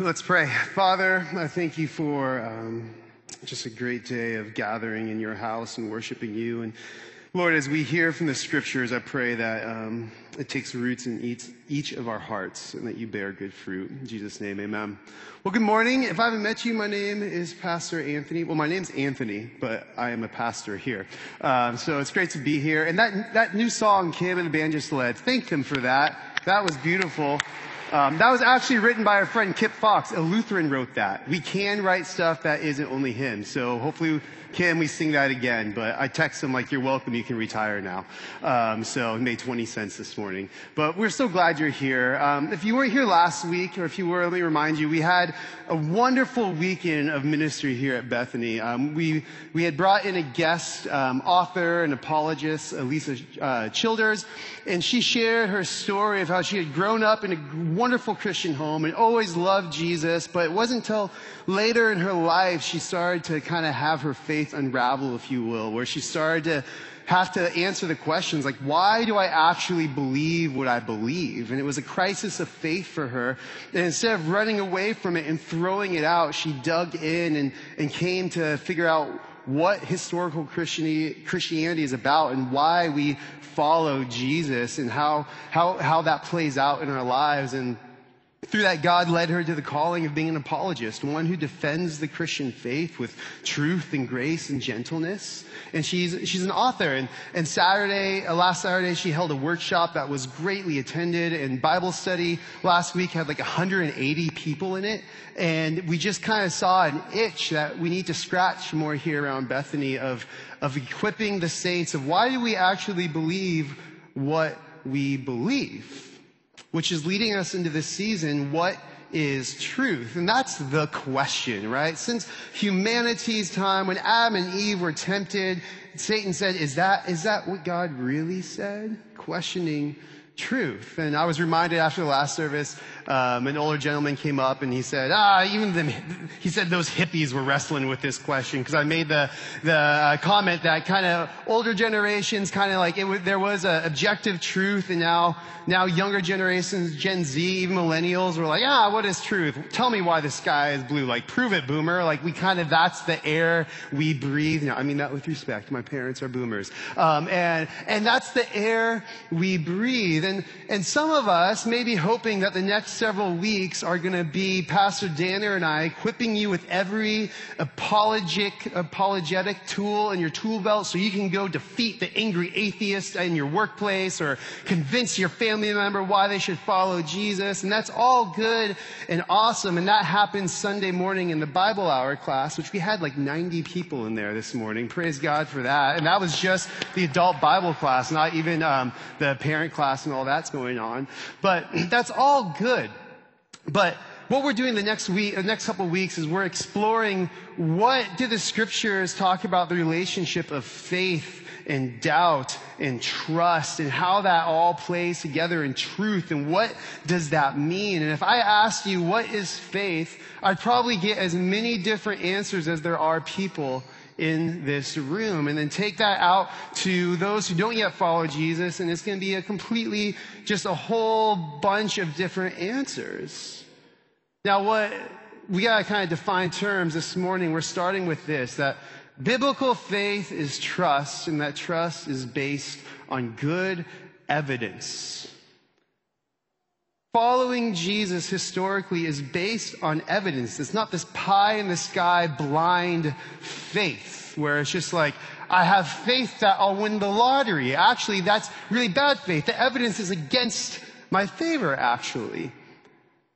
Let's pray. Father, I thank you for um, just a great day of gathering in your house and worshiping you. And Lord, as we hear from the scriptures, I pray that um, it takes roots in each, each of our hearts and that you bear good fruit. In Jesus' name, amen. Well, good morning. If I haven't met you, my name is Pastor Anthony. Well, my name's Anthony, but I am a pastor here. Um, so it's great to be here. And that, that new song Kim and the band just led, thank them for that. That was beautiful. Um, that was actually written by our friend Kip Fox. A Lutheran wrote that. We can write stuff that isn't only him. So hopefully, Kim, we sing that again. But I text him like, "You're welcome. You can retire now." Um, so it made 20 cents this morning. But we're so glad you're here. Um, if you weren't here last week, or if you were, let me remind you, we had a wonderful weekend of ministry here at Bethany. Um, we we had brought in a guest um, author and apologist, Alisa uh, Childers, and she shared her story of how she had grown up in a wonderful Christian home and always loved Jesus, but it wasn't until later in her life she started to kind of have her faith unravel, if you will, where she started to have to answer the questions like, why do I actually believe what I believe? And it was a crisis of faith for her. And instead of running away from it and throwing it out, she dug in and, and came to figure out what historical Christianity is about and why we follow Jesus and how, how, how that plays out in our lives. And through that, God led her to the calling of being an apologist, one who defends the Christian faith with truth and grace and gentleness. And she's, she's an author. And, and Saturday, uh, last Saturday, she held a workshop that was greatly attended. And Bible study last week had like 180 people in it. And we just kind of saw an itch that we need to scratch more here around Bethany of, of equipping the saints of why do we actually believe what we believe? Which is leading us into this season, what is truth? And that's the question, right? Since humanity's time, when Adam and Eve were tempted, Satan said, is that, is that what God really said? Questioning truth. And I was reminded after the last service, um, an older gentleman came up and he said, ah, even the, he said those hippies were wrestling with this question because I made the, the uh, comment that kind of older generations kind of like it, there was an objective truth and now, now younger generations, Gen Z, even millennials were like, ah, what is truth? Tell me why the sky is blue. Like, prove it, boomer. Like, we kind of, that's the air we breathe. Now, I mean that with respect. My parents are boomers. Um, and, and that's the air we breathe. And, and some of us may be hoping that the next several weeks are going to be Pastor Danner and I equipping you with every apologetic, apologetic tool in your tool belt so you can go defeat the angry atheist in your workplace or convince your family member why they should follow Jesus. And that's all good and awesome. And that happened Sunday morning in the Bible hour class, which we had like 90 people in there this morning. Praise God for that. And that was just the adult Bible class, not even um, the parent class and all that's going on. But that's all good. But what we're doing the next week, the next couple of weeks is we're exploring what do the scriptures talk about the relationship of faith and doubt and trust and how that all plays together in truth and what does that mean? And if I asked you what is faith, I'd probably get as many different answers as there are people in this room. And then take that out to those who don't yet follow Jesus, and it's going to be a completely, just a whole bunch of different answers. Now, what we got to kind of define terms this morning. We're starting with this that biblical faith is trust, and that trust is based on good evidence. Following Jesus historically is based on evidence. It's not this pie in the sky blind faith where it's just like, I have faith that I'll win the lottery. Actually, that's really bad faith. The evidence is against my favor, actually.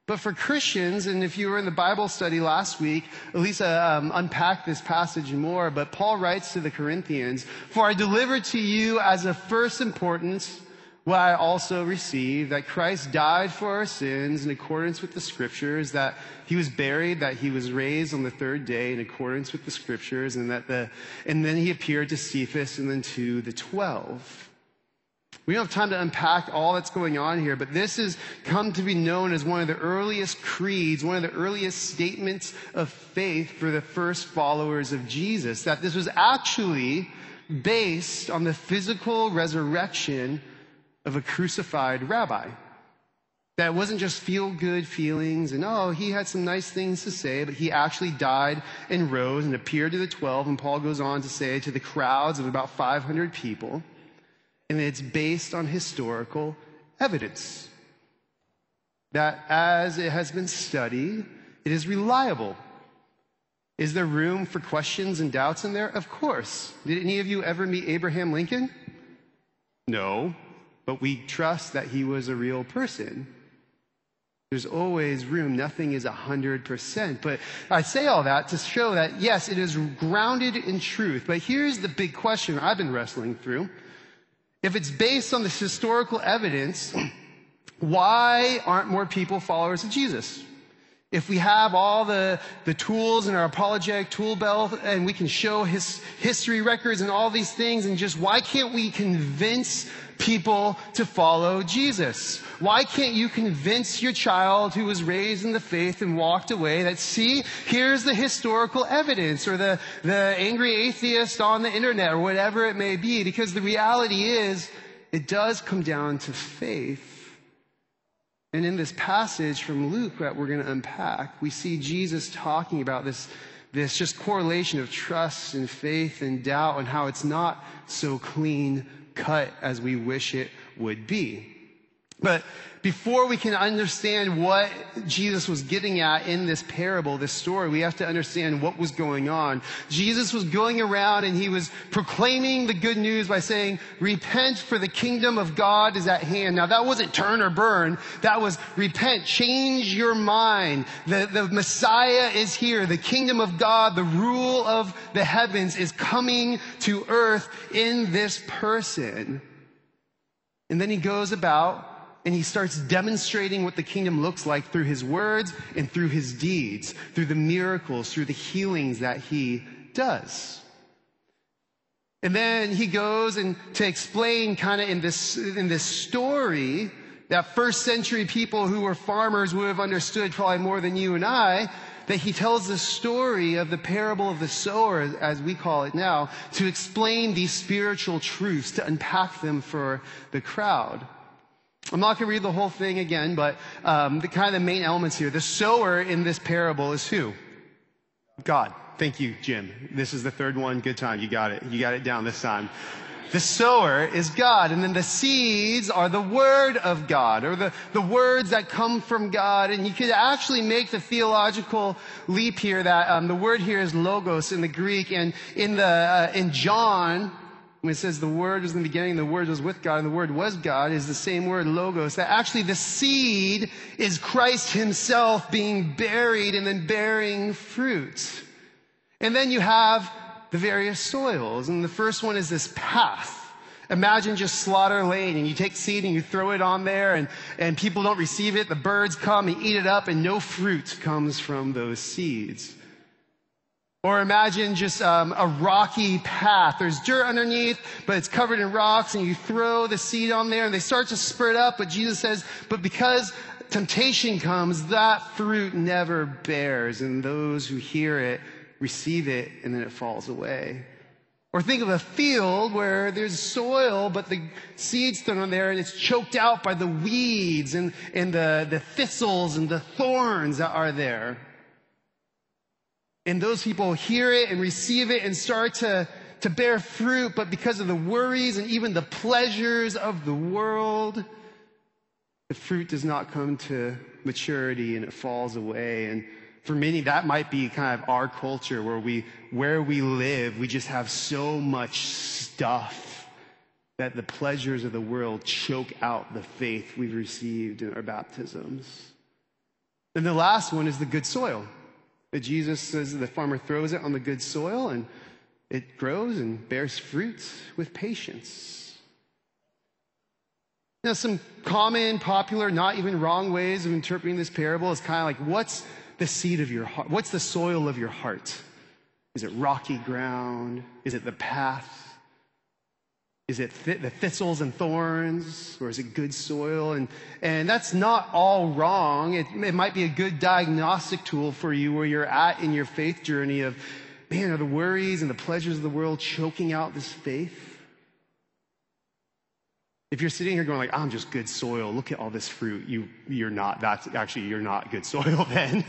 But for Christians, and if you were in the Bible study last week, Alisa um, unpacked this passage more, but Paul writes to the Corinthians, For I delivered to you as of first importance what I also received that Christ died for our sins in accordance with the scriptures, that he was buried, that he was raised on the third day in accordance with the scriptures, and that the, and then he appeared to Cephas and then to the twelve. We don't have time to unpack all that's going on here, but this has come to be known as one of the earliest creeds, one of the earliest statements of faith for the first followers of Jesus, that this was actually based on the physical resurrection of a crucified rabbi. That wasn't just feel good feelings and, oh, he had some nice things to say, but he actually died and rose and appeared to the 12. And Paul goes on to say to the crowds of about 500 people. And it's based on historical evidence. That as it has been studied, it is reliable. Is there room for questions and doubts in there? Of course. Did any of you ever meet Abraham Lincoln? No, but we trust that he was a real person. There's always room. Nothing is 100%. But I say all that to show that, yes, it is grounded in truth. But here's the big question I've been wrestling through. If it's based on this historical evidence, why aren't more people followers of Jesus? If we have all the, the tools in our apologetic tool belt and we can show his history records and all these things and just why can't we convince people to follow Jesus? Why can't you convince your child who was raised in the faith and walked away that, see, here's the historical evidence or the, the angry atheist on the internet or whatever it may be? Because the reality is, it does come down to faith. And in this passage from Luke that we're going to unpack, we see Jesus talking about this, this just correlation of trust and faith and doubt and how it's not so clean cut as we wish it would be. But before we can understand what Jesus was getting at in this parable, this story, we have to understand what was going on. Jesus was going around and he was proclaiming the good news by saying, repent for the kingdom of God is at hand. Now that wasn't turn or burn. That was repent, change your mind. The, the Messiah is here. The kingdom of God, the rule of the heavens is coming to earth in this person. And then he goes about and he starts demonstrating what the kingdom looks like through his words and through his deeds, through the miracles, through the healings that he does. And then he goes and to explain kind of in this, in this story that first century people who were farmers would have understood probably more than you and I, that he tells the story of the parable of the sower, as we call it now, to explain these spiritual truths, to unpack them for the crowd. I'm not going to read the whole thing again, but um, the kind of the main elements here. The sower in this parable is who? God. Thank you, Jim. This is the third one. Good time. You got it. You got it down this time. The sower is God, and then the seeds are the word of God, or the, the words that come from God. And you could actually make the theological leap here that um, the word here is logos in the Greek, and in the uh, in John when it says the Word was in the beginning, the Word was with God, and the Word was God, is the same word, logos. That actually the seed is Christ Himself being buried and then bearing fruit. And then you have the various soils. And the first one is this path. Imagine just slaughter lane and you take seed and you throw it on there and, and people don't receive it. The birds come and eat it up and no fruit comes from those seeds. Or imagine just um, a rocky path. There's dirt underneath, but it's covered in rocks, and you throw the seed on there, and they start to spread up. But Jesus says, but because temptation comes, that fruit never bears, and those who hear it receive it, and then it falls away. Or think of a field where there's soil, but the seed's thrown on there and it's choked out by the weeds and, and the, the thistles and the thorns that are there. And those people hear it and receive it and start to, to bear fruit, but because of the worries and even the pleasures of the world, the fruit does not come to maturity and it falls away. And for many, that might be kind of our culture where we, where we live, we just have so much stuff that the pleasures of the world choke out the faith we've received in our baptisms. And the last one is the good soil. But Jesus says the farmer throws it on the good soil and it grows and bears fruit with patience. Now, some common, popular, not even wrong ways of interpreting this parable is kind of like what's the seed of your heart? What's the soil of your heart? Is it rocky ground? Is it the path? Is it th- the thistles and thorns, or is it good soil? And, and that's not all wrong. It, it might be a good diagnostic tool for you where you're at in your faith journey of, man, are the worries and the pleasures of the world choking out this faith? If you're sitting here going like, I'm just good soil, look at all this fruit, you, you're not, that's actually, you're not good soil then.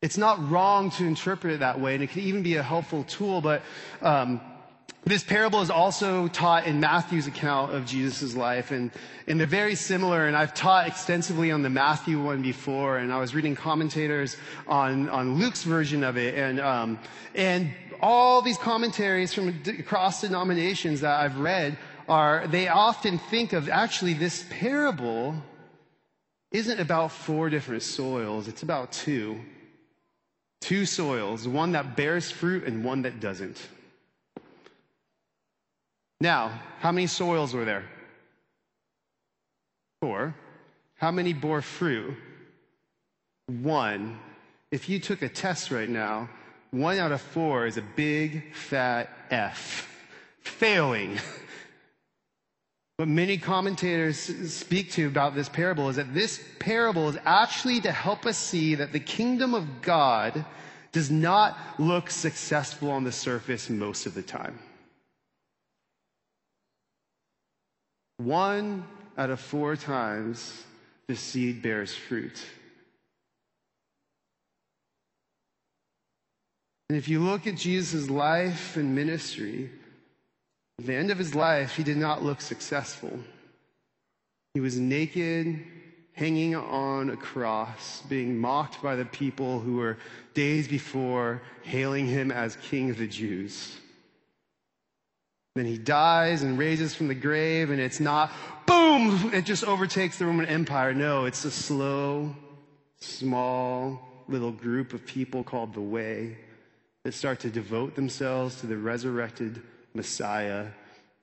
it's not wrong to interpret it that way, and it can even be a helpful tool, but um, this parable is also taught in Matthew's account of Jesus' life, and, and they're very similar. And I've taught extensively on the Matthew one before, and I was reading commentators on, on Luke's version of it, and, um, and all these commentaries from across denominations that I've read are, they often think of actually this parable isn't about four different soils, it's about two. Two soils, one that bears fruit and one that doesn't. Now, how many soils were there? Four. How many bore fruit? One. If you took a test right now, one out of four is a big fat F. Failing. What many commentators speak to about this parable is that this parable is actually to help us see that the kingdom of God does not look successful on the surface most of the time. One out of four times the seed bears fruit. And if you look at Jesus' life and ministry, at the end of his life, he did not look successful. He was naked, hanging on a cross, being mocked by the people who were days before hailing him as king of the Jews. Then he dies and raises from the grave, and it's not boom, it just overtakes the Roman Empire. No, it's a slow, small little group of people called the Way that start to devote themselves to the resurrected Messiah.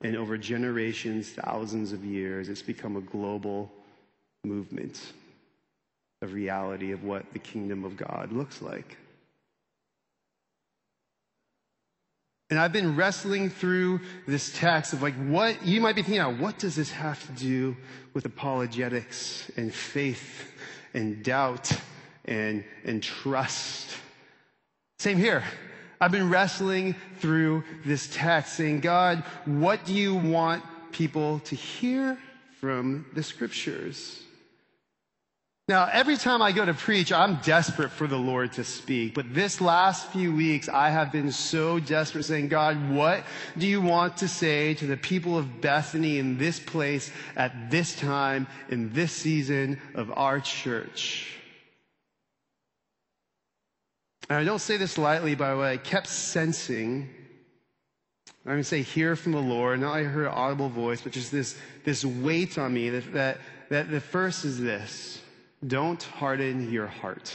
And over generations, thousands of years, it's become a global movement of reality of what the kingdom of God looks like. And I've been wrestling through this text of like, what, you might be thinking, oh, what does this have to do with apologetics and faith and doubt and, and trust? Same here. I've been wrestling through this text saying, God, what do you want people to hear from the scriptures? Now, every time I go to preach, I'm desperate for the Lord to speak. But this last few weeks, I have been so desperate saying, God, what do you want to say to the people of Bethany in this place at this time in this season of our church? And I don't say this lightly, by the way, I kept sensing I'm going to say, hear from the Lord. Not I heard an audible voice, but just this, this weight on me that, that, that the first is this don't harden your heart.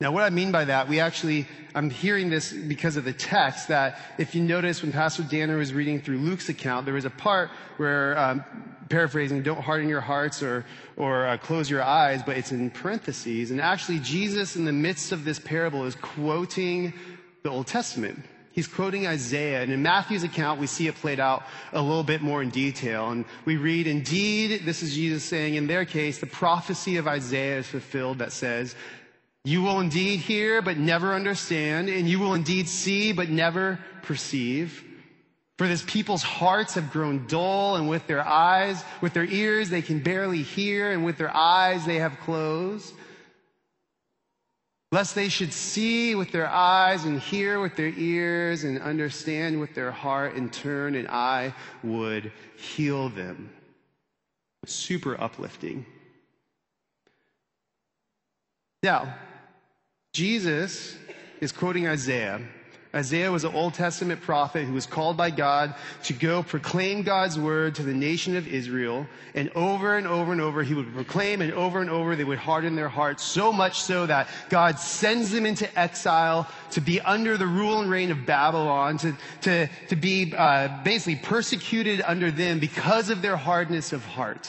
Now, what I mean by that, we actually, I'm hearing this because of the text that if you notice when Pastor Danner was reading through Luke's account, there was a part where, um, paraphrasing, don't harden your hearts or, or uh, close your eyes, but it's in parentheses. And actually, Jesus, in the midst of this parable, is quoting the Old Testament. He's quoting Isaiah, and in Matthew's account, we see it played out a little bit more in detail. And we read, Indeed, this is Jesus saying, in their case, the prophecy of Isaiah is fulfilled that says, You will indeed hear, but never understand, and you will indeed see, but never perceive. For this people's hearts have grown dull, and with their eyes, with their ears, they can barely hear, and with their eyes, they have closed lest they should see with their eyes and hear with their ears and understand with their heart and turn, and I would heal them. Super uplifting. Now, Jesus is quoting Isaiah Isaiah was an Old Testament prophet who was called by God to go proclaim God's word to the nation of Israel. And over and over and over, he would proclaim, and over and over, they would harden their hearts, so much so that God sends them into exile to be under the rule and reign of Babylon, to, to, to be uh, basically persecuted under them because of their hardness of heart.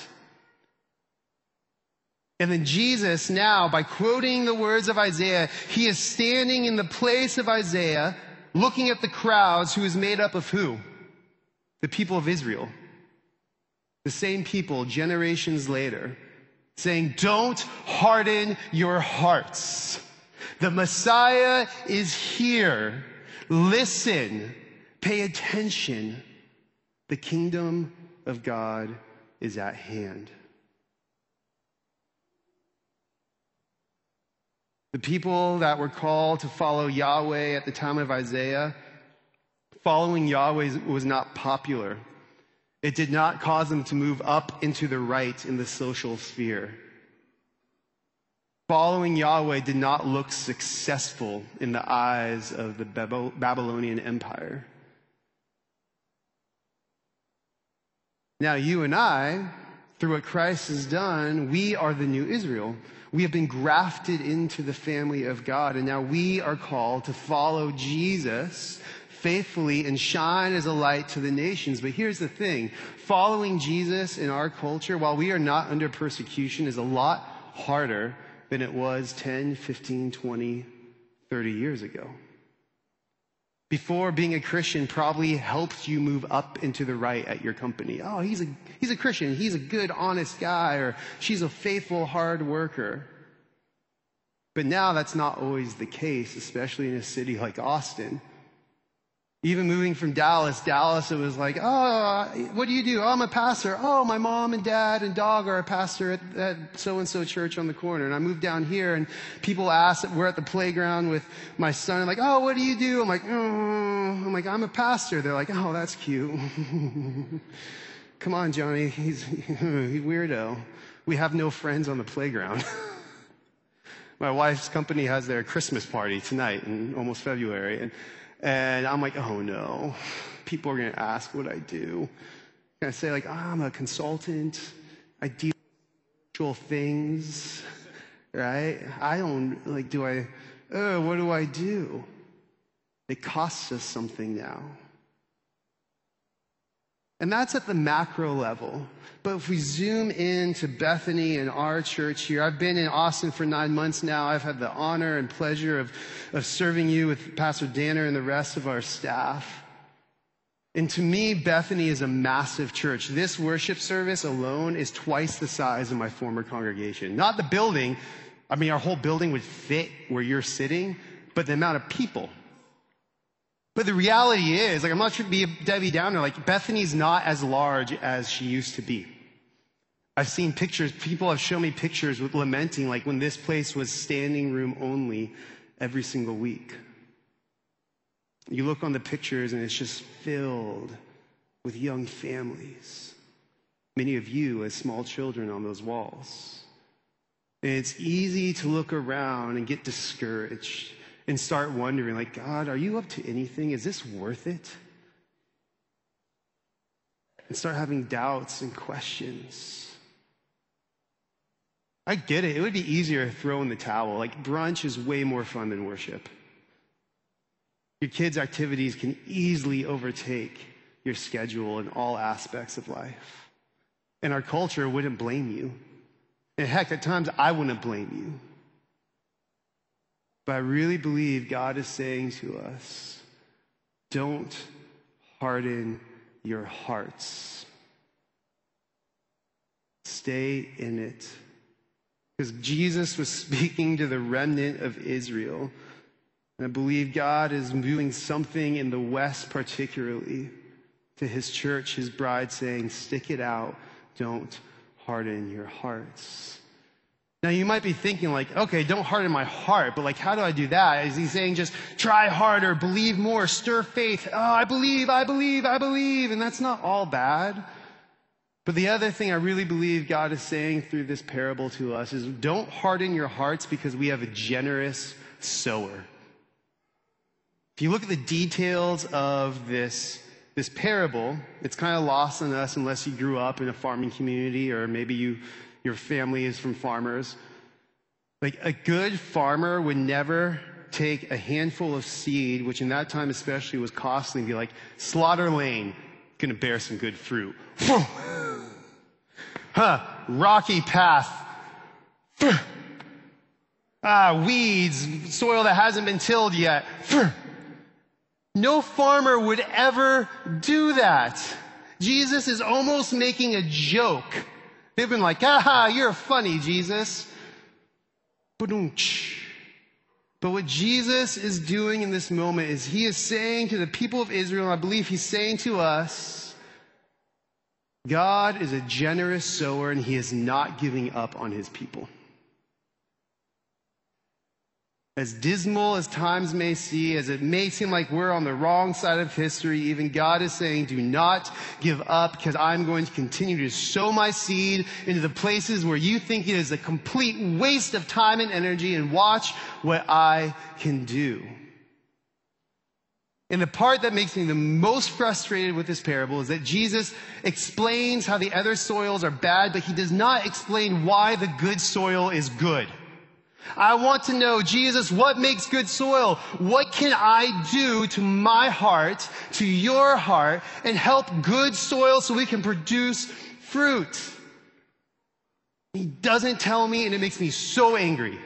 And then Jesus now, by quoting the words of Isaiah, he is standing in the place of Isaiah looking at the crowds who is made up of who? The people of Israel. The same people generations later saying, Don't harden your hearts. The Messiah is here. Listen, pay attention. The kingdom of God is at hand. The people that were called to follow Yahweh at the time of Isaiah, following Yahweh was not popular. It did not cause them to move up into the right in the social sphere. Following Yahweh did not look successful in the eyes of the Babylonian Empire. Now, you and I, through what Christ has done, we are the new Israel. We have been grafted into the family of God, and now we are called to follow Jesus faithfully and shine as a light to the nations. But here's the thing following Jesus in our culture, while we are not under persecution, is a lot harder than it was 10, 15, 20, 30 years ago before being a Christian probably helped you move up into the right at your company. Oh, he's a, he's a Christian. He's a good, honest guy, or she's a faithful, hard worker. But now that's not always the case, especially in a city like Austin. Even moving from Dallas, Dallas, it was like, oh, what do you do? Oh, I'm a pastor. Oh, my mom and dad and dog are a pastor at, so-and-so church on the corner. And I moved down here and people ask, we're at the playground with my son, like, oh, what do you do? I'm like, oh, I'm like, I'm a pastor. They're like, oh, that's cute. Come on, Johnny. He's, he's weirdo. We have no friends on the playground. my wife's company has their Christmas party tonight in almost February. And and I'm like, oh no, people are going to ask what I do. Can I say, like, oh, I'm a consultant, I deal with things, right? I don't, like, do I, oh, what do I do? It costs us something now. And that's at the macro level. But if we zoom in to Bethany and our church here, I've been in Austin for nine months now. I've had the honor and pleasure of, of serving you with Pastor Danner and the rest of our staff. And to me, Bethany is a massive church. This worship service alone is twice the size of my former congregation. Not the building. I mean, our whole building would fit where you're sitting, but the amount of people but the reality is, like, I'm not trying to be a Debbie Downer, like, Bethany's not as large as she used to be. I've seen pictures, people have shown me pictures with lamenting, like, when this place was standing room only every single week. You look on the pictures and it's just filled with young families. Many of you as small children on those walls. And it's easy to look around and get discouraged and start wondering, like, God, are you up to anything? Is this worth it? And start having doubts and questions. I get it. It would be easier to throw in the towel. Like, brunch is way more fun than worship. Your kids' activities can easily overtake your schedule in all aspects of life. And our culture wouldn't blame you. And heck, at times I wouldn't blame you. But I really believe God is saying to us don't harden your hearts. Stay in it. Because Jesus was speaking to the remnant of Israel. And I believe God is moving something in the West, particularly, to his church, his bride, saying, Stick it out. Don't harden your hearts. Now you might be thinking like, okay, don't harden my heart, but like, how do I do that? Is he saying just try harder, believe more, stir faith? Oh, I believe, I believe, I believe. And that's not all bad. But the other thing I really believe God is saying through this parable to us is don't harden your hearts because we have a generous sower. If you look at the details of this, this parable, it's kind of lost on us unless you grew up in a farming community or maybe you your family is from farmers. Like a good farmer would never take a handful of seed, which in that time especially was costly, and be like, Slaughter Lane, gonna bear some good fruit. huh, rocky path. ah, weeds, soil that hasn't been tilled yet. No farmer would ever do that. Jesus is almost making a joke They've been like, aha, you're funny, Jesus. But what Jesus is doing in this moment is he is saying to the people of Israel, and I believe he's saying to us, God is a generous sower and he is not giving up on his people. As dismal as times may seem, as it may seem like we're on the wrong side of history, even God is saying, do not give up because I'm going to continue to sow my seed into the places where you think it is a complete waste of time and energy and watch what I can do. And the part that makes me the most frustrated with this parable is that Jesus explains how the other soils are bad, but he does not explain why the good soil is good. I want to know, Jesus, what makes good soil? What can I do to my heart, to your heart, and help good soil so we can produce fruit? He doesn't tell me, and it makes me so angry.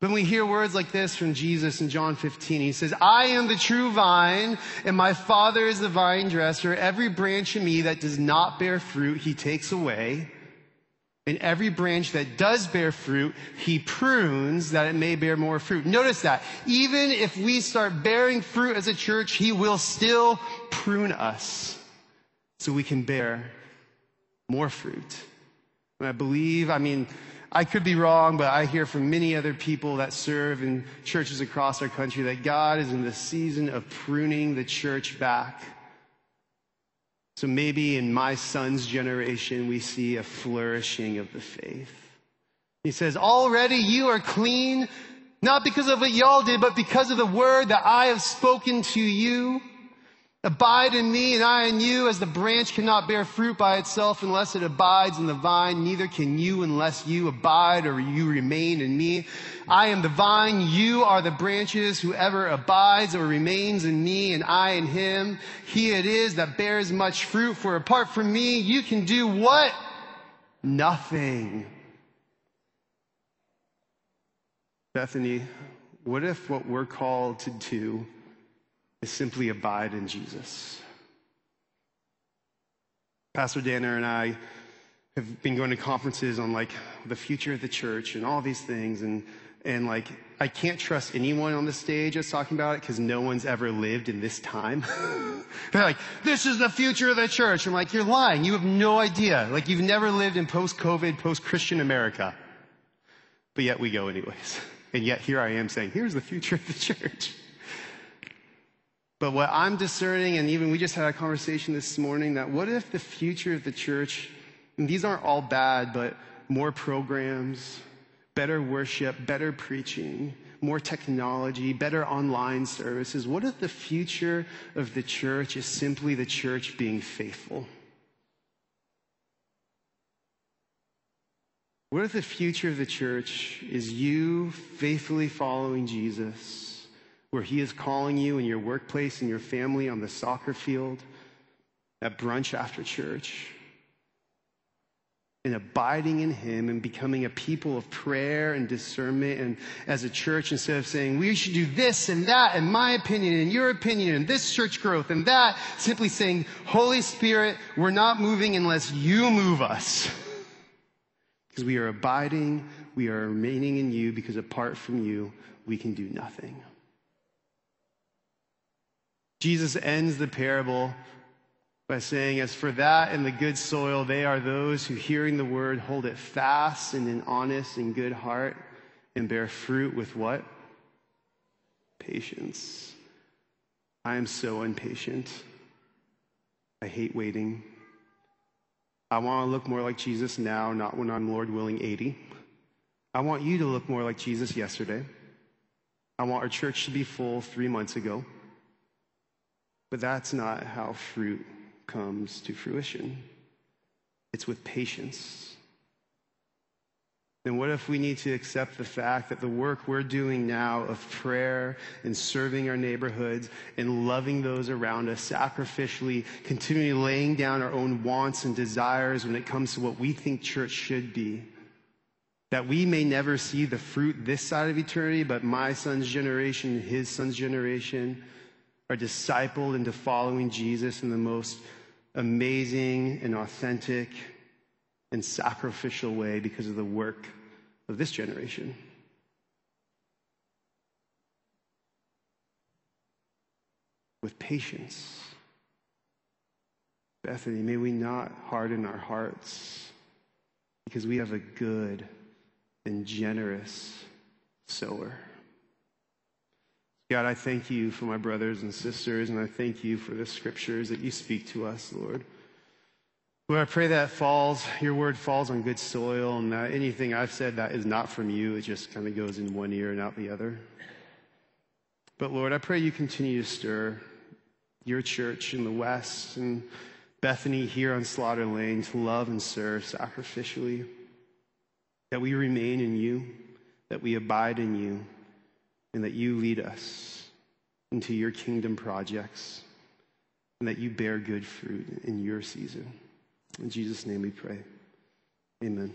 When we hear words like this from Jesus in John 15, he says, I am the true vine, and my Father is the vine dresser. Every branch in me that does not bear fruit, he takes away. And every branch that does bear fruit, he prunes that it may bear more fruit. Notice that. Even if we start bearing fruit as a church, he will still prune us so we can bear more fruit. And I believe, I mean, I could be wrong, but I hear from many other people that serve in churches across our country that God is in the season of pruning the church back so maybe in my son's generation, we see a flourishing of the faith. He says, already you are clean, not because of what y'all did, but because of the word that I have spoken to you. Abide in me and I in you as the branch cannot bear fruit by itself unless it abides in the vine. Neither can you unless you abide or you remain in me. I am the vine. You are the branches. Whoever abides or remains in me and I in him, he it is that bears much fruit. For apart from me, you can do what? Nothing. Bethany, what if what we're called to do is simply abide in Jesus. Pastor Dana and I have been going to conferences on like the future of the church and all these things and and like I can't trust anyone on the stage that's talking about it because no one's ever lived in this time. They're like, this is the future of the church. I'm like, you're lying. You have no idea. Like you've never lived in post-COVID, post-Christian America. But yet we go anyways. And yet here I am saying, here's the future of the church. But what I'm discerning, and even we just had a conversation this morning, that what if the future of the church, and these aren't all bad, but more programs, better worship, better preaching, more technology, better online services. What if the future of the church is simply the church being faithful? What if the future of the church is you faithfully following Jesus? Where He is calling you in your workplace, in your family, on the soccer field, at brunch after church, and abiding in Him and becoming a people of prayer and discernment. And as a church, instead of saying, we should do this and that, and my opinion, and your opinion, and this church growth and that, simply saying, Holy Spirit, we're not moving unless you move us. Because we are abiding, we are remaining in you, because apart from you, we can do nothing. Jesus ends the parable by saying, As for that and the good soil, they are those who, hearing the word, hold it fast in an honest and good heart and bear fruit with what? Patience. I am so impatient. I hate waiting. I want to look more like Jesus now, not when I'm, Lord willing, 80. I want you to look more like Jesus yesterday. I want our church to be full three months ago. But that's not how fruit comes to fruition. It's with patience. Then what if we need to accept the fact that the work we're doing now of prayer and serving our neighborhoods and loving those around us sacrificially, continually laying down our own wants and desires when it comes to what we think church should be, that we may never see the fruit this side of eternity, but my son's generation, his son's generation, are discipled into following Jesus in the most amazing and authentic and sacrificial way because of the work of this generation. With patience. Bethany, may we not harden our hearts because we have a good and generous sower. God, I thank you for my brothers and sisters, and I thank you for the scriptures that you speak to us, Lord. Lord, I pray that falls, your word falls on good soil, and that anything I've said that is not from you, it just kind of goes in one ear and out the other. But Lord, I pray you continue to stir your church in the West and Bethany here on Slaughter Lane to love and serve sacrificially. That we remain in you, that we abide in you, and that you lead us into your kingdom projects, and that you bear good fruit in your season. In Jesus' name we pray. Amen.